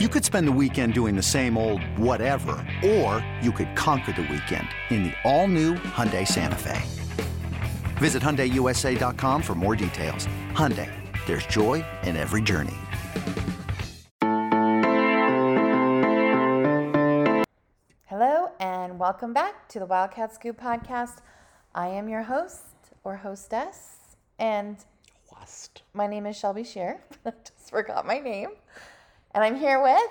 You could spend the weekend doing the same old whatever, or you could conquer the weekend in the all-new Hyundai Santa Fe. Visit HyundaiUSA.com for more details. Hyundai, there's joy in every journey. Hello, and welcome back to the Wildcat Scoop podcast. I am your host or hostess, and Lust. my name is Shelby Shear. I just forgot my name. And I'm here with,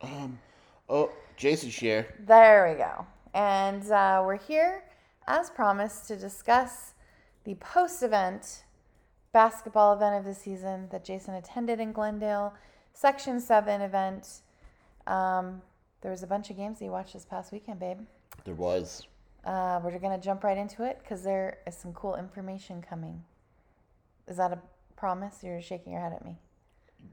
Um, oh, Jason Shear. there we go. And uh, we're here, as promised, to discuss the post event basketball event of the season that Jason attended in Glendale, Section 7 event. Um, there was a bunch of games that you watched this past weekend, babe. There was. Uh, we're going to jump right into it because there is some cool information coming. Is that a promise? You're shaking your head at me.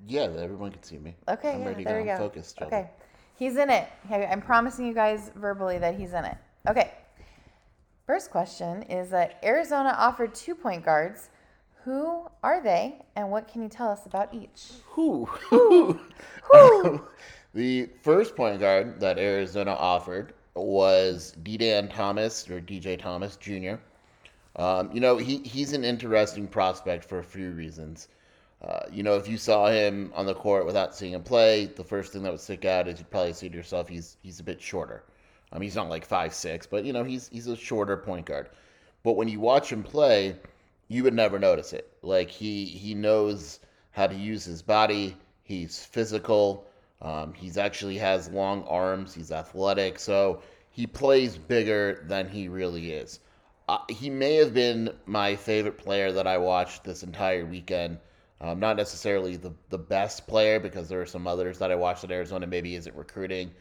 Yeah, everyone can see me. Okay, I'm yeah, ready there to we go. I'm focused. Okay, he's in it. I'm promising you guys verbally that he's in it. Okay. First question is that Arizona offered two point guards. Who are they, and what can you tell us about each? Who? Who? the first point guard that Arizona offered was D-Dan Thomas or DJ Thomas Jr. Um, you know, he, he's an interesting prospect for a few reasons. Uh, you know, if you saw him on the court without seeing him play, the first thing that would stick out is you'd probably say to yourself, he's he's a bit shorter. Um, he's not like five six, but you know, he's he's a shorter point guard. But when you watch him play, you would never notice it. Like he he knows how to use his body. He's physical. Um, he's actually has long arms. He's athletic. So he plays bigger than he really is. Uh, he may have been my favorite player that I watched this entire weekend. Um, not necessarily the, the best player because there are some others that I watched at Arizona maybe isn't recruiting.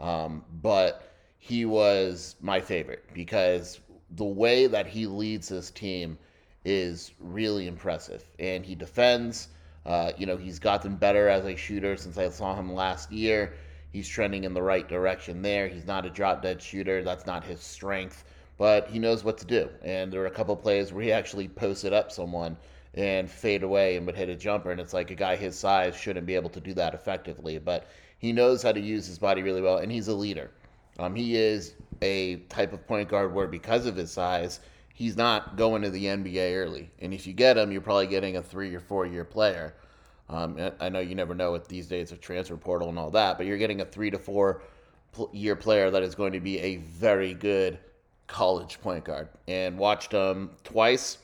Um, but he was my favorite because the way that he leads his team is really impressive. And he defends. Uh, you know, he's gotten better as a shooter since I saw him last year. He's trending in the right direction there. He's not a drop dead shooter. That's not his strength, but he knows what to do. And there were a couple plays where he actually posted up someone and fade away and would hit a jumper. And it's like a guy his size shouldn't be able to do that effectively, but he knows how to use his body really well. And he's a leader. Um, he is a type of point guard where, because of his size, he's not going to the NBA early. And if you get him, you're probably getting a three or four year player. Um, I know you never know with these days of transfer portal and all that, but you're getting a three to four year player that is going to be a very good college point guard. And watched him twice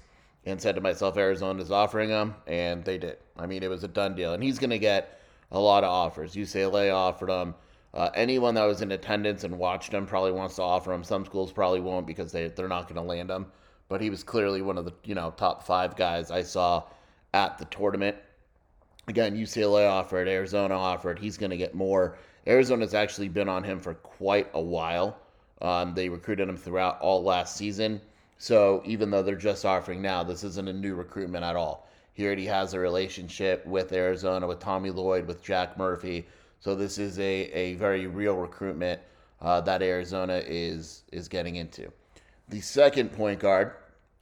and said to myself, Arizona is offering him, and they did. I mean, it was a done deal. And he's going to get a lot of offers. UCLA offered him. Uh, anyone that was in attendance and watched him probably wants to offer him. Some schools probably won't because they they're not going to land him. But he was clearly one of the you know top five guys I saw at the tournament. Again, UCLA offered, Arizona offered. He's going to get more. Arizona's actually been on him for quite a while. Um, they recruited him throughout all last season. So even though they're just offering now, this isn't a new recruitment at all. He already has a relationship with Arizona, with Tommy Lloyd, with Jack Murphy. So this is a, a very real recruitment uh, that Arizona is is getting into. The second point guard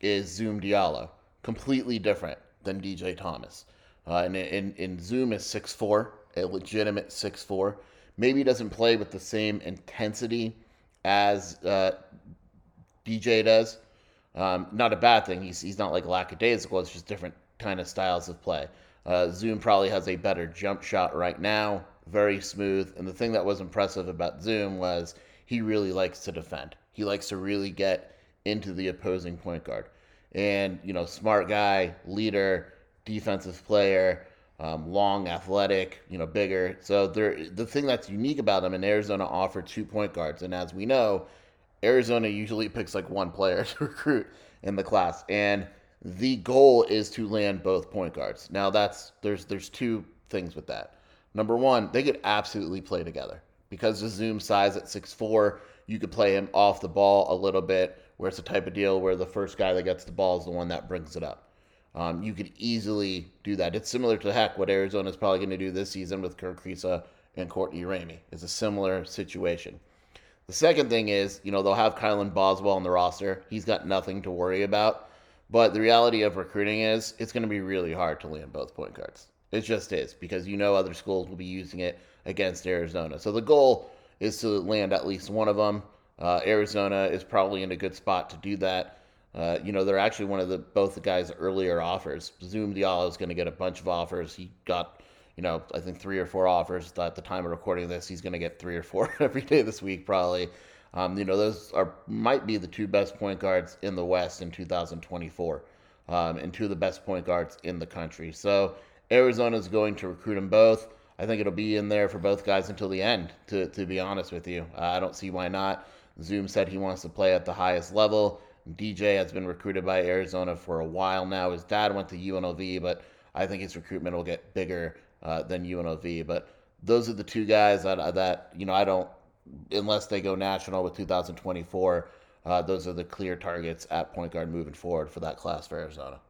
is Zoom Diallo, completely different than DJ Thomas. Uh, and, and, Zoom is 6'4, a legitimate 6'4. Maybe doesn't play with the same intensity as uh, DJ does. Um, not a bad thing. He's, he's not like lackadaisical. It's just different kind of styles of play. Uh, Zoom probably has a better jump shot right now, very smooth. And the thing that was impressive about Zoom was he really likes to defend. He likes to really get into the opposing point guard. And, you know, smart guy, leader, defensive player, um, long, athletic, you know, bigger. So the thing that's unique about him, and Arizona offered two point guards. And as we know, Arizona usually picks like one player to recruit in the class. And the goal is to land both point guards. Now that's there's there's two things with that. Number one, they could absolutely play together because the zoom size at six four, you could play him off the ball a little bit, where it's a type of deal where the first guy that gets the ball is the one that brings it up. Um, you could easily do that. It's similar to heck what Arizona is probably going to do this season with Kerr Kriisa and Courtney Ramey. It's a similar situation. The second thing is, you know, they'll have Kylan Boswell on the roster. He's got nothing to worry about. But the reality of recruiting is it's going to be really hard to land both point guards. It just is because you know other schools will be using it against Arizona. So the goal is to land at least one of them. Uh, Arizona is probably in a good spot to do that. Uh, you know, they're actually one of the both the guys' earlier offers. Zoom Diallo is going to get a bunch of offers. He got, you know, I think three or four offers at the time of recording this. He's going to get three or four every day this week, probably. Um, you know, those are might be the two best point guards in the West in 2024, um, and two of the best point guards in the country. So Arizona is going to recruit them both. I think it'll be in there for both guys until the end. To to be honest with you, uh, I don't see why not. Zoom said he wants to play at the highest level. DJ has been recruited by Arizona for a while now. His dad went to UNLV, but I think his recruitment will get bigger uh, than UNLV. But those are the two guys that that you know I don't unless they go national with 2024, uh, those are the clear targets at point guard moving forward for that class for Arizona.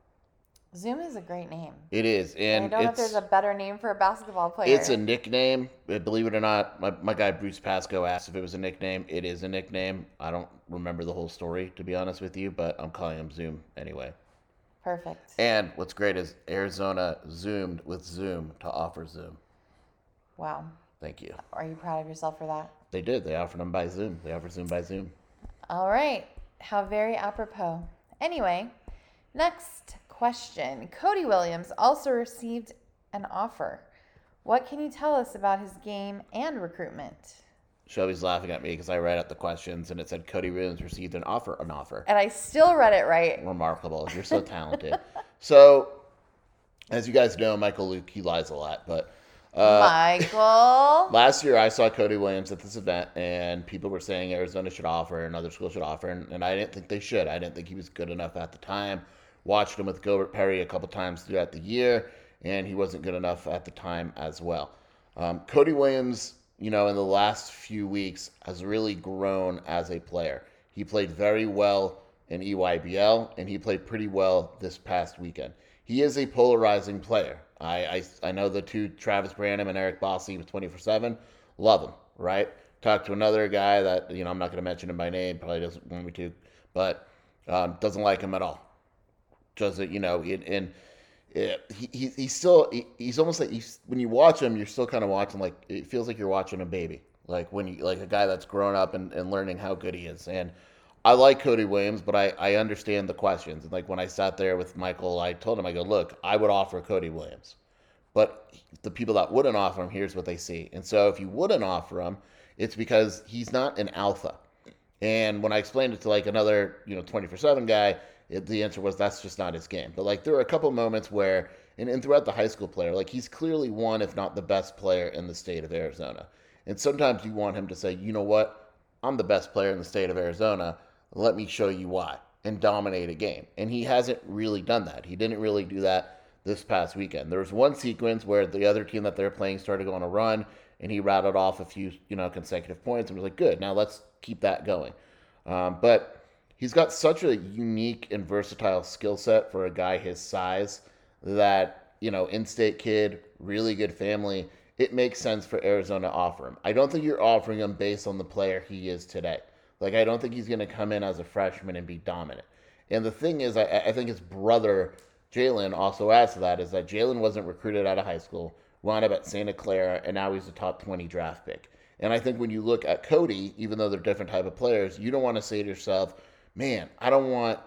Zoom is a great name. It is, and I don't know if there's a better name for a basketball player. It's a nickname. Believe it or not, my, my guy Bruce Pascoe asked if it was a nickname. It is a nickname. I don't remember the whole story to be honest with you, but I'm calling him Zoom anyway. Perfect. And what's great is Arizona zoomed with Zoom to offer Zoom. Wow. Thank you. Are you proud of yourself for that? They did. They offered them by Zoom. They offered Zoom by Zoom. All right. How very apropos. Anyway, next question. Cody Williams also received an offer. What can you tell us about his game and recruitment? Shelby's laughing at me because I read out the questions and it said Cody Williams received an offer, an offer. And I still read it right. Remarkable. You're so talented. so, as you guys know, Michael Luke, he lies a lot, but uh, Michael. Last year, I saw Cody Williams at this event, and people were saying Arizona should offer and other schools should offer, and, and I didn't think they should. I didn't think he was good enough at the time. Watched him with Gilbert Perry a couple times throughout the year, and he wasn't good enough at the time as well. Um, Cody Williams, you know, in the last few weeks has really grown as a player. He played very well in EYBL, and he played pretty well this past weekend. He is a polarizing player. I, I, I know the two, Travis Branham and Eric Bossi with 24 7. Love them, right? Talked to another guy that, you know, I'm not going to mention him by name, probably doesn't want me to, but um, doesn't like him at all. Doesn't, you know, and he, he, he's still, he, he's almost like, he's, when you watch him, you're still kind of watching, like, it feels like you're watching a baby. Like when you, like a guy that's grown up and, and learning how good he is. And, I like Cody Williams, but I, I understand the questions. And like when I sat there with Michael, I told him, I go, look, I would offer Cody Williams. But the people that wouldn't offer him, here's what they see. And so if you wouldn't offer him, it's because he's not an alpha. And when I explained it to like another, you know, 24 7 guy, it, the answer was that's just not his game. But like there were a couple moments where, and, and throughout the high school player, like he's clearly one, if not the best player in the state of Arizona. And sometimes you want him to say, you know what, I'm the best player in the state of Arizona let me show you why and dominate a game. And he hasn't really done that. He didn't really do that this past weekend. There was one sequence where the other team that they're playing started going on a run and he rattled off a few, you know, consecutive points and was like, good, now let's keep that going. Um, but he's got such a unique and versatile skill set for a guy his size that, you know, in state kid, really good family. It makes sense for Arizona to offer him. I don't think you're offering him based on the player he is today. Like, I don't think he's going to come in as a freshman and be dominant. And the thing is, I, I think his brother, Jalen, also adds to that is that Jalen wasn't recruited out of high school, wound up at Santa Clara, and now he's a top 20 draft pick. And I think when you look at Cody, even though they're different type of players, you don't want to say to yourself, man, I don't want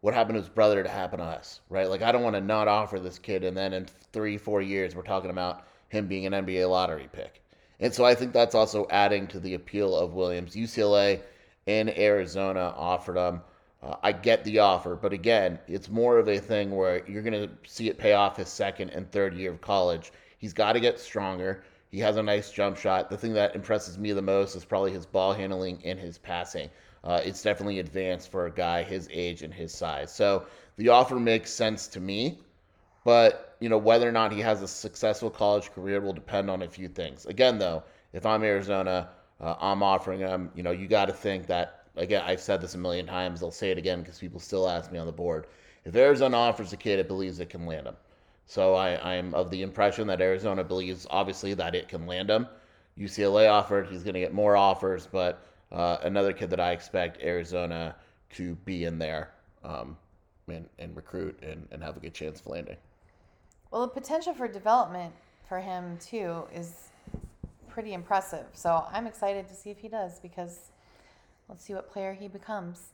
what happened to his brother to happen to us, right? Like, I don't want to not offer this kid, and then in three, four years, we're talking about him being an NBA lottery pick. And so I think that's also adding to the appeal of Williams. UCLA in Arizona offered him. Uh, I get the offer, but again, it's more of a thing where you're going to see it pay off his second and third year of college. He's got to get stronger. He has a nice jump shot. The thing that impresses me the most is probably his ball handling and his passing. Uh, it's definitely advanced for a guy his age and his size. So the offer makes sense to me, but you know whether or not he has a successful college career will depend on a few things. Again, though, if I'm Arizona, uh, I'm offering him. You know, you got to think that, again, I've said this a million times. I'll say it again because people still ask me on the board. If Arizona offers a kid, it believes it can land him. So I, I'm of the impression that Arizona believes, obviously, that it can land him. UCLA offered. He's going to get more offers, but uh, another kid that I expect Arizona to be in there um, and, and recruit and, and have a good chance of landing. Well, the potential for development for him too is pretty impressive. So I'm excited to see if he does because let's see what player he becomes.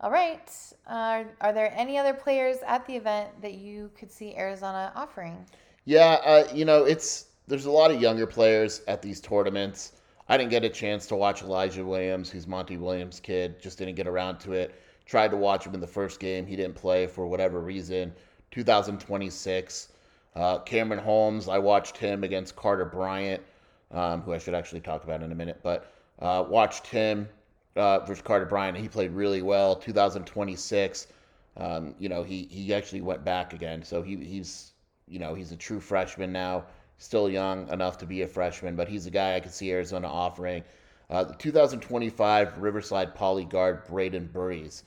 All right. Uh, are there any other players at the event that you could see Arizona offering? Yeah, uh, you know, it's there's a lot of younger players at these tournaments. I didn't get a chance to watch Elijah Williams, who's Monty Williams' kid. Just didn't get around to it. Tried to watch him in the first game. He didn't play for whatever reason. 2026. Uh, Cameron Holmes, I watched him against Carter Bryant, um, who I should actually talk about in a minute, but uh, watched him uh, versus Carter Bryant. He played really well. 2026. Um, you know, he he actually went back again, so he he's you know he's a true freshman now. Still young enough to be a freshman, but he's a guy I could see Arizona offering. Uh, the 2025 Riverside Poly guard Brayden Burries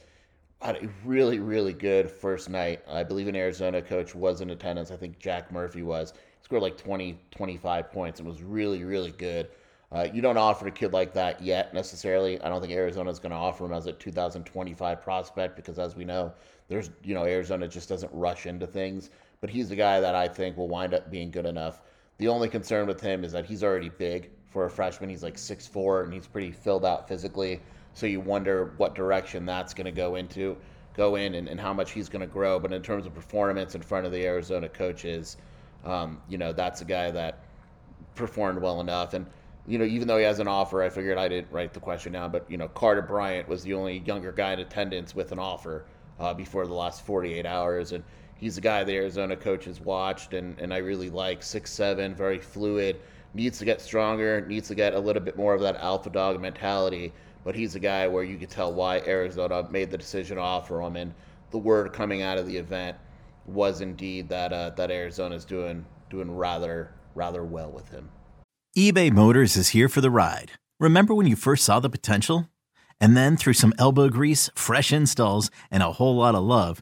had a really, really good first night. I believe an Arizona coach was in attendance. I think Jack Murphy was. He scored like 20, 25 points. It was really, really good. Uh, you don't offer a kid like that yet necessarily. I don't think Arizona is going to offer him as a 2025 prospect because, as we know, there's you know Arizona just doesn't rush into things. But he's the guy that I think will wind up being good enough. The only concern with him is that he's already big for a freshman. He's like 6'4 and he's pretty filled out physically. So you wonder what direction that's going to go into, go in, and, and how much he's going to grow. But in terms of performance in front of the Arizona coaches, um, you know, that's a guy that performed well enough. And you know, even though he has an offer, I figured I didn't write the question down. But you know, Carter Bryant was the only younger guy in attendance with an offer uh, before the last 48 hours, and he's a guy the Arizona coaches watched, and, and I really like six seven, very fluid. Needs to get stronger. Needs to get a little bit more of that alpha dog mentality but he's a guy where you could tell why Arizona made the decision to offer him. And the word coming out of the event was indeed that uh, that Arizona's doing doing rather rather well with him. eBay Motors is here for the ride. Remember when you first saw the potential? And then through some elbow grease, fresh installs, and a whole lot of love,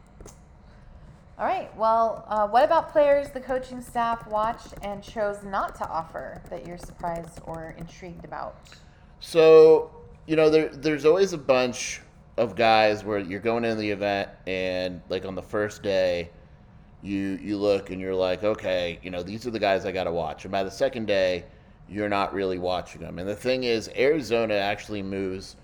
All right. Well, uh, what about players the coaching staff watched and chose not to offer that you're surprised or intrigued about? So, you know, there, there's always a bunch of guys where you're going into the event and, like, on the first day, you you look and you're like, okay, you know, these are the guys I got to watch. And by the second day, you're not really watching them. And the thing is, Arizona actually moves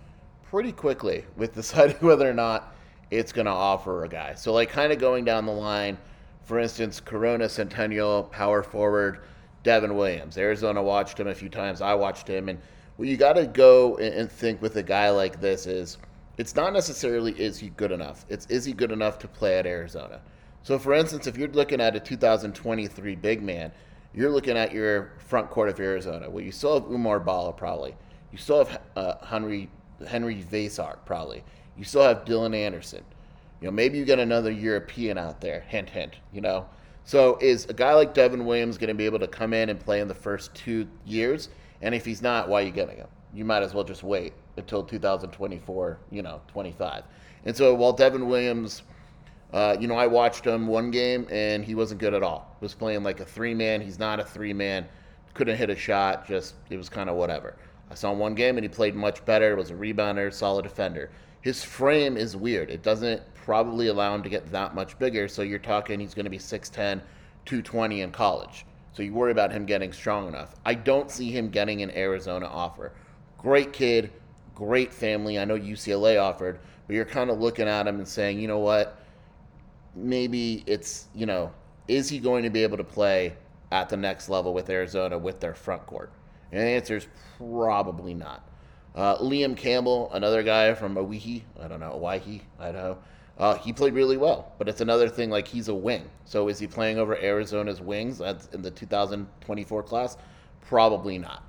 pretty quickly with deciding whether or not it's going to offer a guy. So, like, kind of going down the line, for instance, Corona Centennial power forward Devin Williams. Arizona watched him a few times. I watched him, and what you got to go and think with a guy like this is, it's not necessarily is he good enough. It's is he good enough to play at Arizona. So, for instance, if you're looking at a 2023 big man, you're looking at your front court of Arizona. Well, you still have Oumar Ballo, probably. You still have uh, Henry Henri Veesaar, probably. You still have Dylan Anderson. You know, maybe you get another European out there. Hint, hint. You know. So, is a guy like Devin Williams going to be able to come in and play in the first two years? And if he's not, why are you getting him? You might as well just wait until 2024. You know, 25. And so, while Devin Williams uh, you know, I watched him one game and he wasn't good at all. He was playing like a three man. He's not a three man. Couldn't hit a shot. Just it was kind of whatever. I saw him one game and he played much better. Was a rebounder, solid defender. His frame is weird. It doesn't probably allow him to get that much bigger. So you're talking he's going to be 6'10, 220 in college. So you worry about him getting strong enough. I don't see him getting an Arizona offer. Great kid, great family. I know UCLA offered, but you're kind of looking at him and saying, you know what? maybe it's, you know, is he going to be able to play at the next level with Arizona with their front court? And the answer is probably not. Uh, Liam Campbell, another guy from Owyhee, I don't know, Owyhee, Idaho. Uh, he played really well, but it's another thing like he's a wing. So is he playing over Arizona's wings in the 2024 class? Probably not.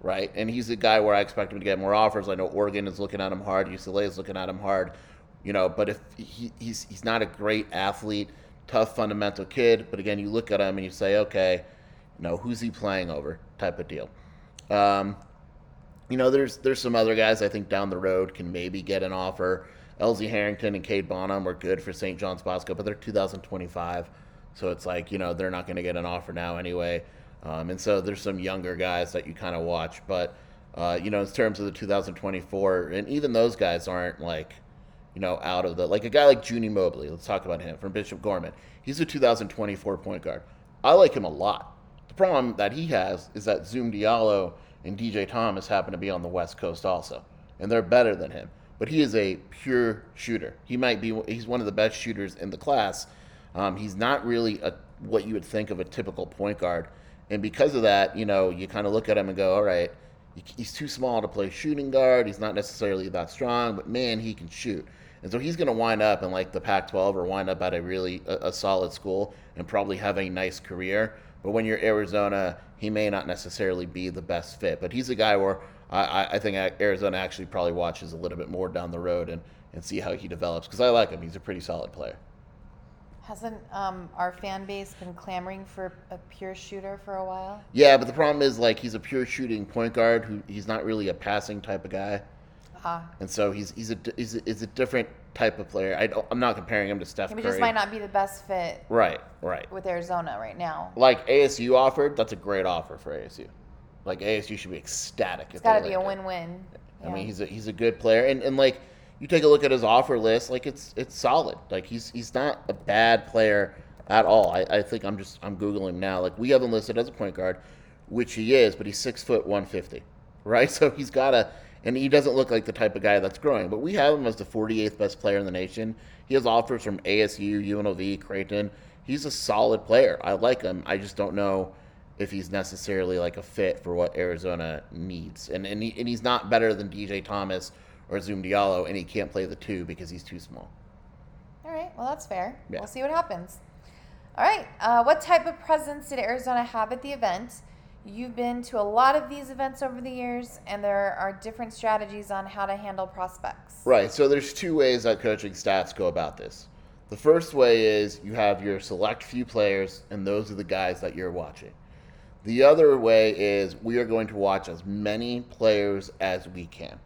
Right? And he's a guy where I expect him to get more offers. I know Oregon is looking at him hard, UCLA is looking at him hard. You know, but if he, he's he's not a great athlete, tough fundamental kid, but again, you look at him and you say, okay, you know, who's he playing over? Type of deal. Um, you know, there's there's some other guys I think down the road can maybe get an offer. Elzie Harrington and Cade Bonham were good for St. John's Bosco, but they're 2025, so it's like you know they're not going to get an offer now anyway. Um, and so there's some younger guys that you kind of watch, but uh, you know in terms of the 2024, and even those guys aren't like you know out of the like a guy like Junie Mobley. Let's talk about him from Bishop Gorman. He's a 2024 point guard. I like him a lot. The problem that he has is that Zoom Diallo and DJ Thomas happen to be on the West Coast also, and they're better than him but he is a pure shooter. He might be he's one of the best shooters in the class. Um, he's not really a what you would think of a typical point guard, and because of that, you know, you kind of look at him and go, all right, he's too small to play shooting guard. He's not necessarily that strong, but man, he can shoot. And so he's going to wind up in like the Pac-12 or wind up at a really a, a solid school and probably have a nice career. But when you're Arizona, he may not necessarily be the best fit. But he's a guy where I, I think Arizona actually probably watches a little bit more down the road and, and see how he develops because I like him. He's a pretty solid player. Hasn't um, our fan base been clamoring for a pure shooter for a while? Yeah, but the problem is like he's a pure shooting point guard who he's not really a passing type of guy. Uh-huh. And so he's he's a he's a, he's a different type of player. I am not comparing him to Steph he Curry. just might not be the best fit. Right, right. With Arizona right now. Like ASU offered, that's a great offer for ASU. Like ASU should be ecstatic. It's got to be a win-win. Yeah. I mean, he's a he's a good player, and and like you take a look at his offer list, like it's it's solid. Like he's he's not a bad player at all. I, I think I'm just I'm googling now. Like we have him listed as a point guard, which he is, but he's six foot one fifty, right? So he's got a and he doesn't look like the type of guy that's growing. But we have him as the 48th best player in the nation. He has offers from ASU, UNLV, Creighton. He's a solid player. I like him. I just don't know if he's necessarily like a fit for what Arizona needs. And and, he, and he's not better than DJ Thomas or Zoom Diallo, and he can't play the two because he's too small. All right, well that's fair. Yeah. We'll see what happens. All right, uh, what type of presence did Arizona have at the event? You've been to a lot of these events over the years, and there are different strategies on how to handle prospects. Right. So there's two ways that coaching staffs go about this. The first way is you have your select few players, and those are the guys that you're watching. The other way is we are going to watch as many players as we can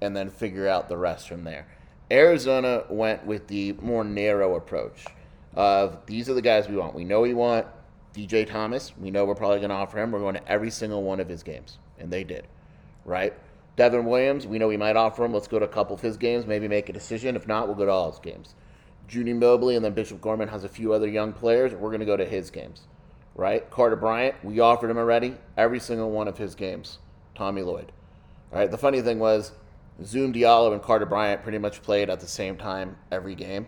and then figure out the rest from there. Arizona went with the more narrow approach of these are the guys we want. We know we want DJ Thomas. We know we're probably going to offer him. We're going to every single one of his games. And they did, right? Devin Williams, we know we might offer him. Let's go to a couple of his games, maybe make a decision. If not, we'll go to all his games. Junie Mobley and then Bishop Gorman has a few other young players. We're going to go to his games right? Carter Bryant, we offered him already every single one of his games. Tommy Lloyd. All right. The funny thing was, Zoom Diallo and Carter Bryant pretty much played at the same time every game.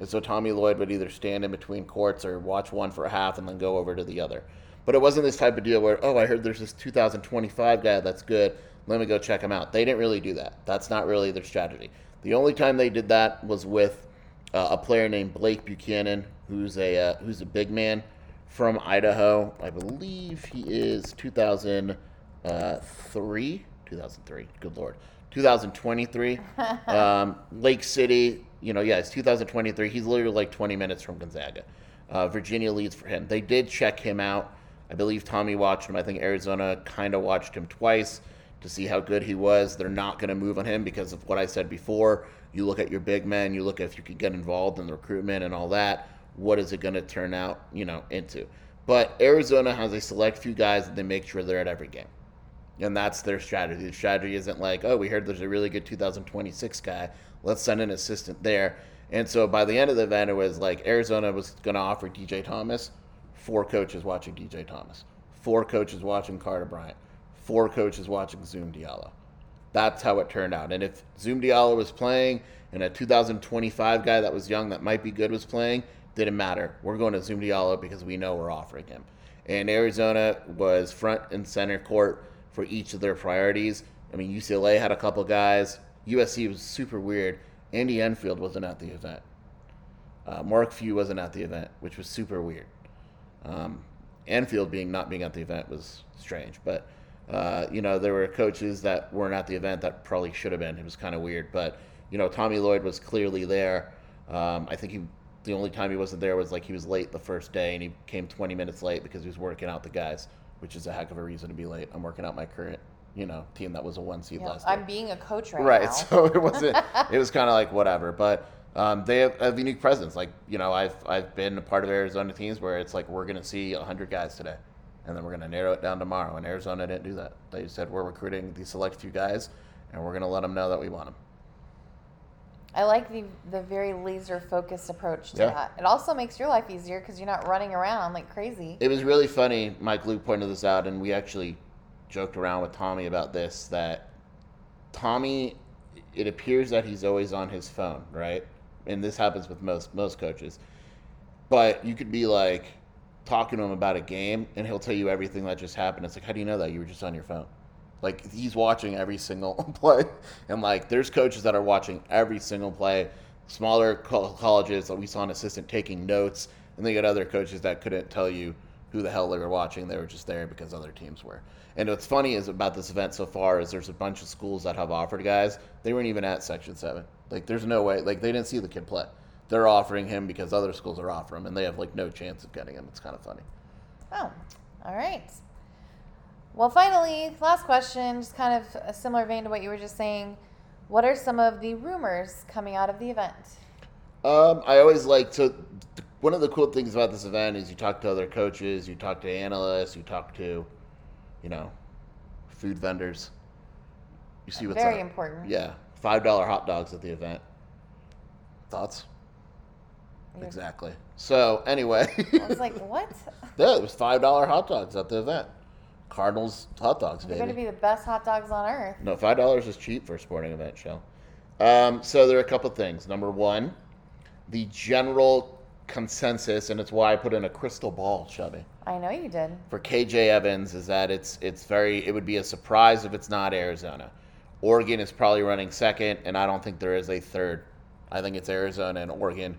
And so Tommy Lloyd would either stand in between courts or watch one for a half and then go over to the other. But it wasn't this type of deal where, oh, I heard there's this 2025 guy that's good. Let me go check him out. They didn't really do that. That's not really their strategy. The only time they did that was with uh, a player named Blake Buchanan, who's a uh, who's a big man from Idaho. I believe he is 2003. 2003. Good lord. 2023. um, Lake City. You know, yeah, it's 2023. He's literally like 20 minutes from Gonzaga. Uh, Virginia leads for him. They did check him out. I believe Tommy watched him. I think Arizona kind of watched him twice to see how good he was. They're not going to move on him because of what I said before. You look at your big men, you look at if you could get involved in the recruitment and all that what is it going to turn out, you know, into. But Arizona has a select few guys that they make sure they're at every game. And that's their strategy. The strategy isn't like, oh, we heard there's a really good 2026 guy. Let's send an assistant there. And so by the end of the event, it was like Arizona was going to offer DJ Thomas, four coaches watching DJ Thomas, four coaches watching Carter Bryant, four coaches watching Zoom Diallo. That's how it turned out. And if Zoom Diallo was playing and a 2025 guy that was young that might be good was playing, didn't matter. We're going to Zoom Diallo because we know we're offering him. And Arizona was front and center court for each of their priorities. I mean, UCLA had a couple guys. USC was super weird. Andy Enfield wasn't at the event. Uh, Mark Few wasn't at the event, which was super weird. Um, Enfield being not being at the event was strange, but uh, you know there were coaches that weren't at the event that probably should have been. It was kind of weird, but you know Tommy Lloyd was clearly there. Um, I think he the only time he wasn't there was like he was late the first day and he came 20 minutes late because he was working out the guys, which is a heck of a reason to be late. I'm working out my current you know team that was a one seed know, last year. I'm being a coach right, right now. so it wasn't it was kind of like whatever but um, they have, have unique presence like you know i've i've been a part of arizona teams where it's like we're going to see 100 guys today and then we're going to narrow it down tomorrow and arizona didn't do that they said we're recruiting these select few guys and we're going to let them know that we want them I like the the very laser focused approach to Yeah. that. It also makes your life easier because you're not running around like crazy. it was really funny mike luke pointed this out and we actually joked around with tommy about this that tommy it appears that he's always on his phone right and this happens with most most coaches but you could be like talking to him about a game and he'll tell you everything that just happened it's like how do you know that you were just on your phone like he's watching every single play. And like there's coaches that are watching every single play. Smaller col- colleges that we saw an assistant taking notes and they got other coaches that couldn't tell you who the hell they were watching. They were just there because other teams were. And what's funny is about this event so far is there's a bunch of schools that have offered guys. They weren't even at section 7 like there's no way like they didn't see the kid play. They're offering him because other schools are offering him and they have like no chance of getting him. It's kind of funny. Oh, all right. Well, finally, last question, just kind of a similar vein to what you were just saying. What are some of the rumors coming out of the event? Um, I always like to. One of the cool things about this event is you talk to other coaches, you talk to analysts, you talk to, you know, food vendors. You see what's Very up. important. Yeah, five dollar hot dogs at the event. Thoughts? You're- Exactly. So anyway, I was like, what? yeah, it was five dollar hot dogs at the event. Cardinals hot dogs, They're going to be the best hot dogs on earth. No, five dollars is cheap for a sporting event show. Um, so there are a couple things. Number one, the general consensus, and it's why I put in a crystal ball, Shelby, I know you did. for KJ Evans is that it's it's very it would be a surprise if it's not Arizona. Oregon is probably running second, and I don't think there is a third. I think it's Arizona and Oregon.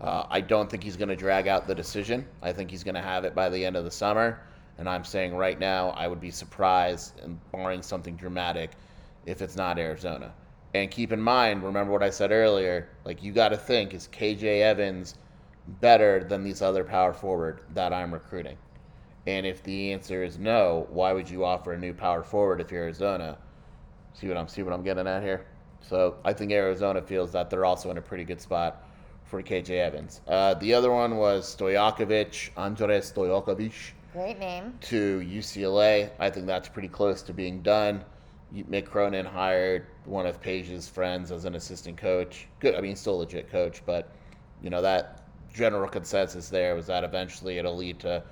Uh, I don't think he's going to drag out the decision. I think he's going to have it by the end of the summer. And I'm saying right now, I would be surprised, and barring something dramatic, if it's not Arizona. And keep in mind, remember what I said earlier. Like you got to think, is KJ Evans better than these other power forward that I'm recruiting? And if the answer is no, why would you offer a new power forward if you're Arizona? See what I'm see what I'm getting at here. So I think Arizona feels that they're also in a pretty good spot for KJ Evans. Uh, the other one was Stojakovic, Andrej Stojakovic Great name. to UCLA. I think that's pretty close to being done. Mick Cronin hired one of Peja's friends as an assistant coach. Good, I mean, still a legit coach, but you know that general consensus there was that eventually it'll lead to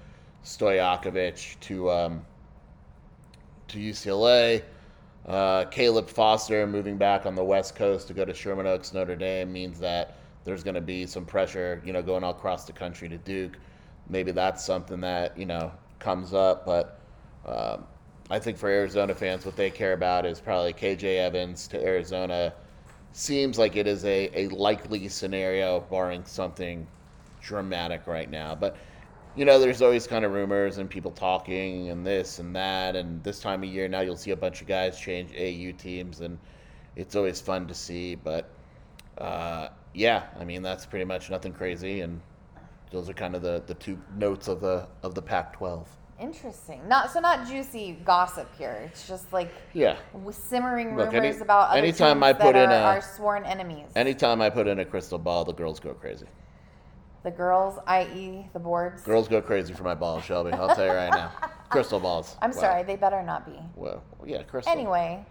Stojakovic to um, to UCLA. Uh, Caleb Foster moving back on the West Coast to go to Sherman Oaks, Notre Dame means that there's going to be some pressure, you know, going all across the country to Duke. Maybe that's something that you know comes up, but um, I think for Arizona fans, what they care about is probably KJ Evans to Arizona. Seems like it is a, a likely scenario, barring something dramatic right now. But you know, there's always kind of rumors and people talking and this and that. And this time of year now, you'll see a bunch of guys change AU teams, and it's always fun to see. But uh, yeah, I mean, that's pretty much nothing crazy. And those are kind of the, the two notes of the of the Pac-12. Interesting. Not so not juicy gossip here. It's just like Yeah. simmering Look, rumors any- about other anytime teams I put that in are a- our sworn enemies. Anytime I put in a crystal ball, the girls go crazy. the girls, i.e., the boards. Girls go crazy for my balls, Shelby. I'll tell you right now. Crystal balls. I'm Wow. sorry, they better not be. Well, yeah, crystal. Anyway,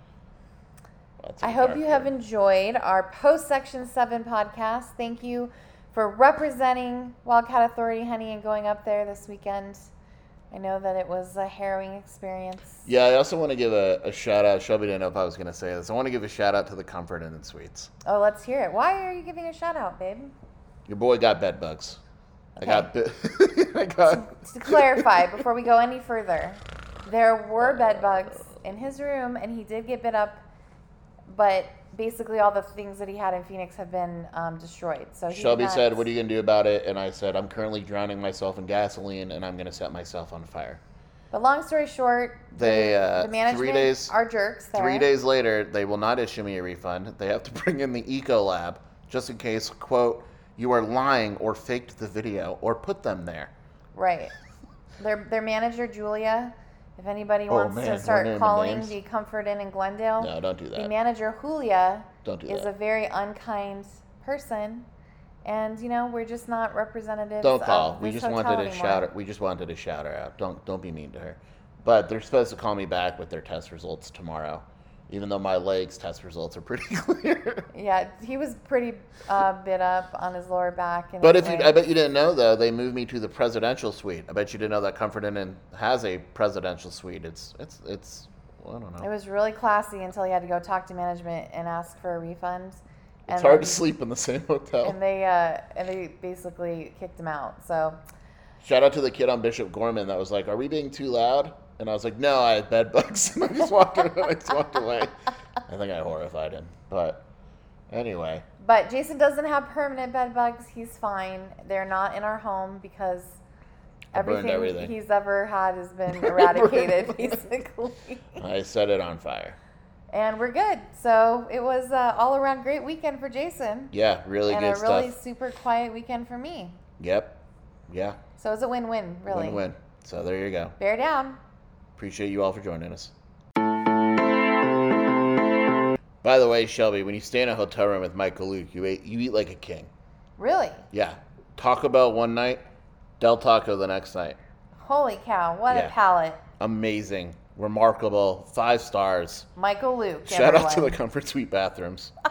I hope you have enjoyed our post Section 7 podcast. Thank you for representing Wildcat Authority, honey, and going up there this weekend. I know that it was a harrowing experience. Yeah, I also want to give a, a shout out. Shelby didn't know if I was going to say this. I want to give a shout out to the Comfort Inn and Suites. Oh, let's hear it. Why are you giving a shout out, babe? Your boy got bed bugs. Okay. I got. Bi- I got. To clarify, before we go any further, there were bed bugs in his room, and he did get bit up, but basically all the things that he had in Phoenix have been um, destroyed. So he Shelby has- said, "What are you gonna do about it?" And I said, "I'm currently drowning myself in gasoline, and I'm gonna set myself on fire." But long story short, They, the, uh, the three days- are jerks. There. Three days later, they will not issue me a refund. They have to bring in the Ecolab just in case, quote, you are lying or faked the video or put them there. Right. Their their manager Julia. If anybody Oh, wants man, to start calling the Comfort Inn in Glendale, No, don't do the manager Julia do is that. a very unkind person, and you know we're just not representatives. Don't of call. We just wanted to anymore. shout. Her, we just wanted to shout her out. Don't don't be mean to her. But they're supposed to call me back with their test results tomorrow, even though my legs test results are pretty clear. Yeah, he was pretty uh, bit up on his lower back. And But if you. I bet you didn't know though, they moved me to the presidential suite. I bet you didn't know that Comfort Inn has a presidential suite. It's it's it's. Well, I don't know. it was really classy until he had to go talk to management and ask for a refund. And it's hard then- to sleep in the same hotel. And they uh, and they basically kicked him out. So Shout out to the kid on Bishop Gorman that was like, "Are we being too loud?" And I was like, "No, I had bed bugs." and I just walked. I just walked away. I think I horrified him. But anyway, But Jason doesn't have permanent bed bugs. He's fine. They're not in our home because everything, everything. he's ever had has been eradicated, basically. I set it on fire. and we're good. So it was uh, all around great weekend for Jason. Yeah, really and good a really stuff. super quiet weekend for me. Yep. Yeah. So it was a win-win, really. Win-win. So there you go. Bear down. Appreciate you all for joining us. By the way, Shelby, when you stay in a hotel room with Michael Luke, you eat, you eat like a king. Really? Yeah. Taco Bell one night, Del Taco the next night. Holy cow! What Yeah. a palate. Amazing. Remarkable. Five stars. Michael Luke. Shout out to the. Comfort Suite bathrooms.